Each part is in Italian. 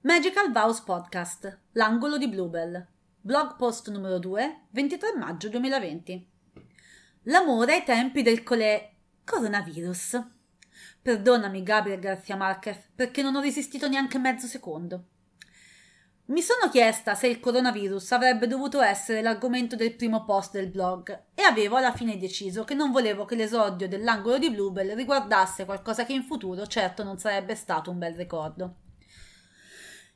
Magical Vows Podcast, l'angolo di Bluebell. Blog post numero 2, 23 maggio 2020. L'amore ai tempi del colè coronavirus. Perdonami Gabriel Garcia Marquez perché non ho resistito neanche mezzo secondo. Mi sono chiesta se il coronavirus avrebbe dovuto essere l'argomento del primo post del blog e avevo alla fine deciso che non volevo che l'esordio dell'angolo di Bluebell riguardasse qualcosa che in futuro certo non sarebbe stato un bel ricordo.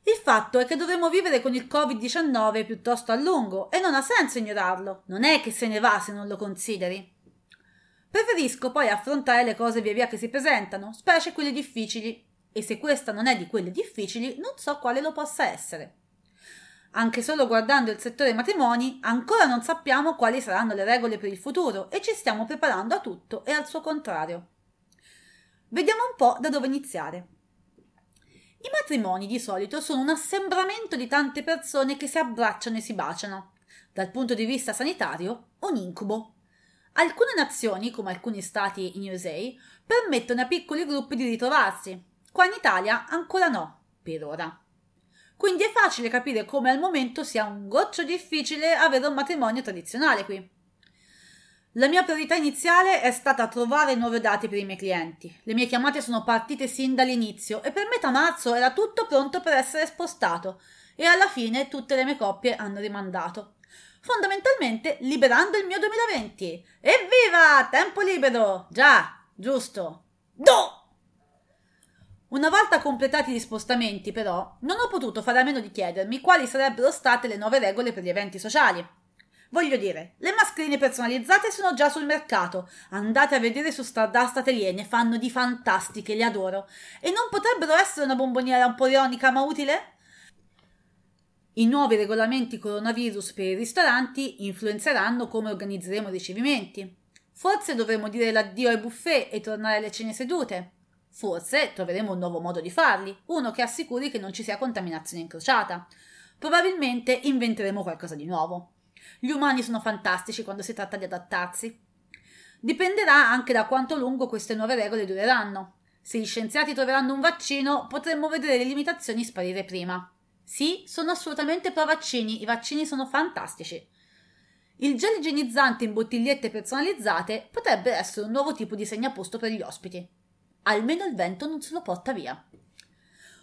Il fatto è che dovremo vivere con il Covid-19 piuttosto a lungo e non ha senso ignorarlo. Non è che se ne va se non lo consideri. Preferisco poi affrontare le cose via via che si presentano, specie quelle difficili. E se questa non è di quelle difficili, non so quale lo possa essere. Anche solo guardando il settore matrimoni, ancora non sappiamo quali saranno le regole per il futuro e ci stiamo preparando a tutto e al suo contrario. Vediamo un po' da dove iniziare. I matrimoni di solito sono un assembramento di tante persone che si abbracciano e si baciano. Dal punto di vista sanitario, un incubo. Alcune nazioni, come alcuni stati in USA, permettono a piccoli gruppi di ritrovarsi. Qua in Italia ancora no, per ora. Quindi è facile capire come al momento sia un goccio difficile avere un matrimonio tradizionale qui. La mia priorità iniziale è stata trovare nuove date per i miei clienti. Le mie chiamate sono partite sin dall'inizio e per metà marzo era tutto pronto per essere spostato e alla fine tutte le mie coppie hanno rimandato. Fondamentalmente liberando il mio 2020. Evviva! Tempo libero! Già, giusto. Do! Una volta completati gli spostamenti, però, non ho potuto fare a meno di chiedermi quali sarebbero state le nuove regole per gli eventi sociali. Voglio dire, le mascherine personalizzate sono già sul mercato. Andate a vedere su Stardust Atelier, ne fanno di fantastiche, le adoro. E non potrebbero essere una bomboniera un po' ironica ma utile? I nuovi regolamenti coronavirus per i ristoranti influenzeranno come organizzeremo i ricevimenti. Forse dovremo dire l'addio ai buffet e tornare alle cene sedute. Forse troveremo un nuovo modo di farli, uno che assicuri che non ci sia contaminazione incrociata. Probabilmente inventeremo qualcosa di nuovo. Gli umani sono fantastici quando si tratta di adattarsi. Dipenderà anche da quanto lungo queste nuove regole dureranno. Se gli scienziati troveranno un vaccino, potremmo vedere le limitazioni sparire prima. Sì, sono assolutamente pro vaccini, i vaccini sono fantastici. Il gel igienizzante in bottigliette personalizzate potrebbe essere un nuovo tipo di segnaposto per gli ospiti. Almeno il vento non se lo porta via.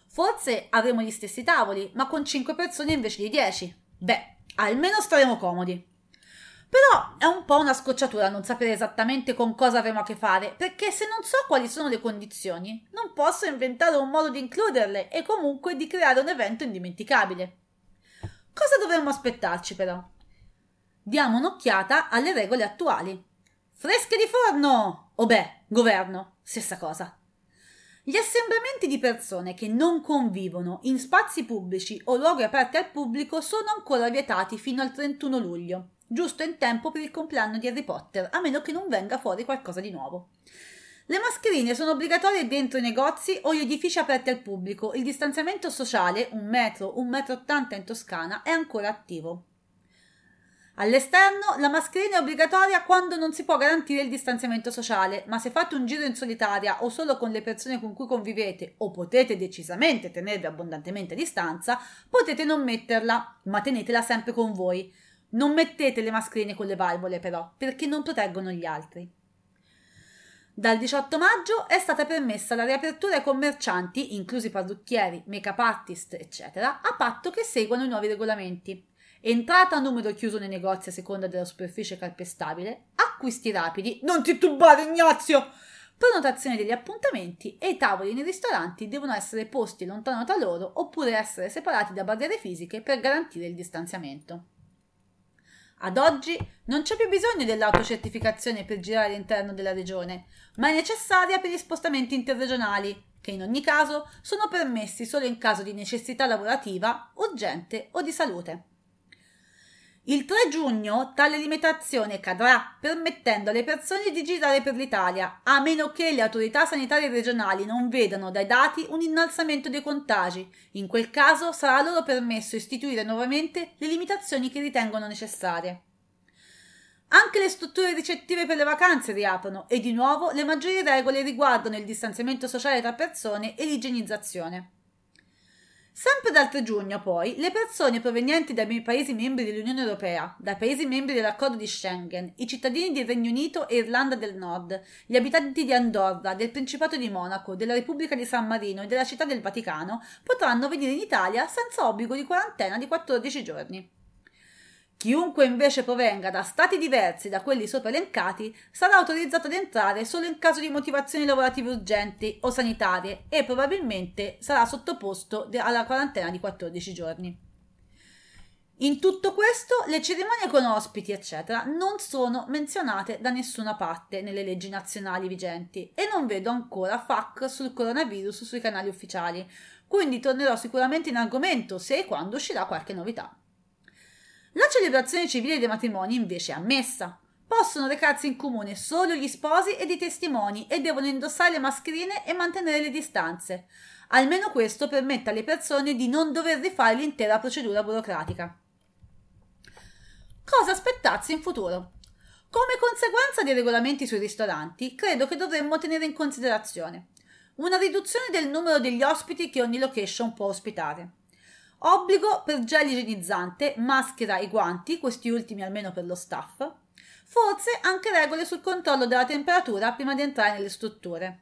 Forse avremo gli stessi tavoli, ma con 5 persone invece di 10. Beh, almeno staremo comodi. Però è un po' una scocciatura non sapere esattamente con cosa avremo a che fare, perché se non so quali sono le condizioni, non posso inventare un modo di includerle e comunque di creare un evento indimenticabile. Cosa dovremmo aspettarci però? Diamo un'occhiata alle regole attuali. Fresche di forno! O beh, governo, stessa cosa. Gli assembramenti di persone che non convivono in spazi pubblici o luoghi aperti al pubblico sono ancora vietati fino al 31 luglio, giusto in tempo per il compleanno di Harry Potter, a meno che non venga fuori qualcosa di nuovo. Le mascherine sono obbligatorie dentro i negozi o gli edifici aperti al pubblico. Il distanziamento sociale, un metro, un metro ottanta in Toscana, è ancora attivo. All'esterno la mascherina è obbligatoria quando non si può garantire il distanziamento sociale, ma se fate un giro in solitaria o solo con le persone con cui convivete o potete decisamente tenervi abbondantemente a distanza, potete non metterla, ma tenetela sempre con voi. Non mettete le mascherine con le valvole però, perché non proteggono gli altri. Dal 18 maggio è stata permessa la riapertura ai commercianti, inclusi parrucchieri, make-up artist, eccetera, a patto che seguano i nuovi regolamenti. Entrata a numero chiuso nei negozi a seconda della superficie calpestabile, acquisti rapidi, non titubare Ignazio! Prenotazione degli appuntamenti e i tavoli nei ristoranti devono essere posti lontano da loro oppure essere separati da barriere fisiche per garantire il distanziamento. Ad oggi non c'è più bisogno dell'autocertificazione per girare all'interno della regione, ma è necessaria per gli spostamenti interregionali, che in ogni caso sono permessi solo in caso di necessità lavorativa, urgente o di salute. Il 3 giugno tale limitazione cadrà, permettendo alle persone di girare per l'Italia, a meno che le autorità sanitarie regionali non vedano dai dati un innalzamento dei contagi. In quel caso sarà loro permesso istituire nuovamente le limitazioni che ritengono necessarie. Anche le strutture ricettive per le vacanze riaprono e di nuovo le maggiori regole riguardano il distanziamento sociale tra persone e l'igienizzazione. Sempre dal 3 giugno, poi, le persone provenienti dai paesi membri dell'Unione Europea, dai paesi membri dell'accordo di Schengen, i cittadini del Regno Unito e Irlanda del Nord, gli abitanti di Andorra, del Principato di Monaco, della Repubblica di San Marino e della Città del Vaticano potranno venire in Italia senza obbligo di quarantena di 14 giorni. Chiunque invece provenga da stati diversi da quelli sopra elencati sarà autorizzato ad entrare solo in caso di motivazioni lavorative urgenti o sanitarie e probabilmente sarà sottoposto alla quarantena di 14 giorni. In tutto questo, le cerimonie con ospiti, eccetera, non sono menzionate da nessuna parte nelle leggi nazionali vigenti e non vedo ancora FAC sul coronavirus sui canali ufficiali, quindi tornerò sicuramente in argomento se e quando uscirà qualche novità. La celebrazione civile dei matrimoni invece è ammessa. Possono recarsi in comune solo gli sposi ed i testimoni e devono indossare le mascherine e mantenere le distanze. Almeno questo permette alle persone di non dover rifare l'intera procedura burocratica. Cosa aspettarsi in futuro? Come conseguenza dei regolamenti sui ristoranti, credo che dovremmo tenere in considerazione una riduzione del numero degli ospiti che ogni location può ospitare Obbligo per gel igienizzante, maschera e guanti, questi ultimi almeno per lo staff. Forse anche regole sul controllo della temperatura prima di entrare nelle strutture.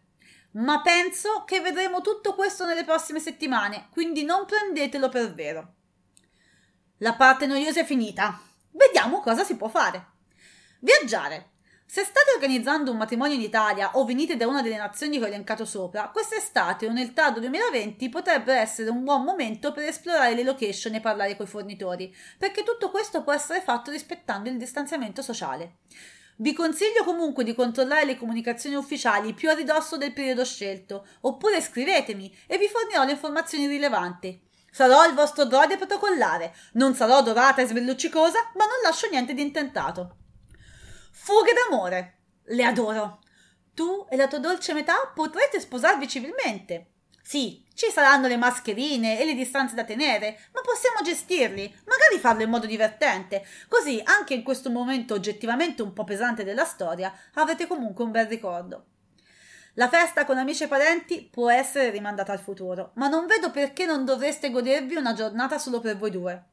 Ma penso che vedremo tutto questo nelle prossime settimane, quindi non prendetelo per vero. La parte noiosa è finita. Vediamo cosa si può fare. Viaggiare. Se state organizzando un matrimonio in Italia o venite da una delle nazioni che ho elencato sopra, quest'estate o nel tardo 2020 potrebbe essere un buon momento per esplorare le location e parlare coi fornitori, perché tutto questo può essere fatto rispettando il distanziamento sociale. Vi consiglio comunque di controllare le comunicazioni ufficiali più a ridosso del periodo scelto, oppure scrivetemi e vi fornirò le informazioni rilevanti. Sarò il vostro droide protocollare, non sarò dorata e sbelluccicosa, ma non lascio niente di intentato. Fughe d'amore. Le adoro. Tu e la tua dolce metà potrete sposarvi civilmente. Sì, ci saranno le mascherine e le distanze da tenere, ma possiamo gestirli, magari farlo in modo divertente, così anche in questo momento oggettivamente un po' pesante della storia avrete comunque un bel ricordo. La festa con amici e parenti può essere rimandata al futuro, ma non vedo perché non dovreste godervi una giornata solo per voi due.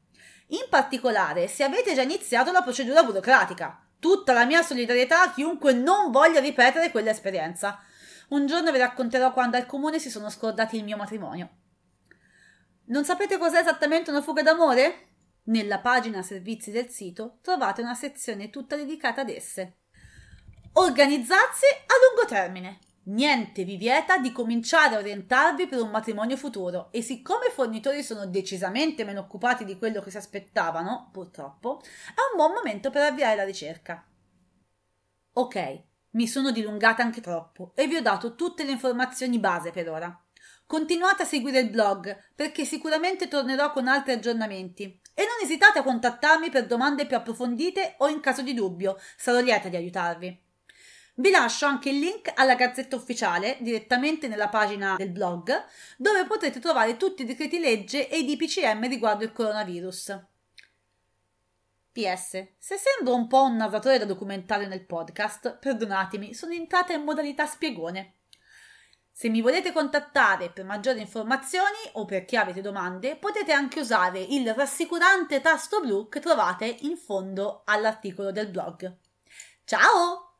In particolare, se avete già iniziato la procedura burocratica. Tutta la mia solidarietà a chiunque non voglia ripetere quell'esperienza. Un giorno vi racconterò quando al comune si sono scordati il mio matrimonio. Non sapete cos'è esattamente una fuga d'amore? Nella pagina servizi del sito trovate una sezione tutta dedicata ad esse. Organizzarsi a lungo termine. Niente vi vieta di cominciare a orientarvi per un matrimonio futuro e siccome i fornitori sono decisamente meno occupati di quello che si aspettavano, purtroppo, è un buon momento per avviare la ricerca. Ok, mi sono dilungata anche troppo e vi ho dato tutte le informazioni base per ora. Continuate a seguire il blog perché sicuramente tornerò con altri aggiornamenti e non esitate a contattarmi per domande più approfondite o in caso di dubbio, sarò lieta di aiutarvi. Vi lascio anche il link alla gazzetta ufficiale direttamente nella pagina del blog, dove potrete trovare tutti i decreti legge e i DPCM riguardo il coronavirus. PS. Se sembro un po' un narratore da documentario nel podcast, perdonatemi, sono entrata in modalità spiegone. Se mi volete contattare per maggiori informazioni o perché avete domande, potete anche usare il rassicurante tasto blu che trovate in fondo all'articolo del blog. Ciao!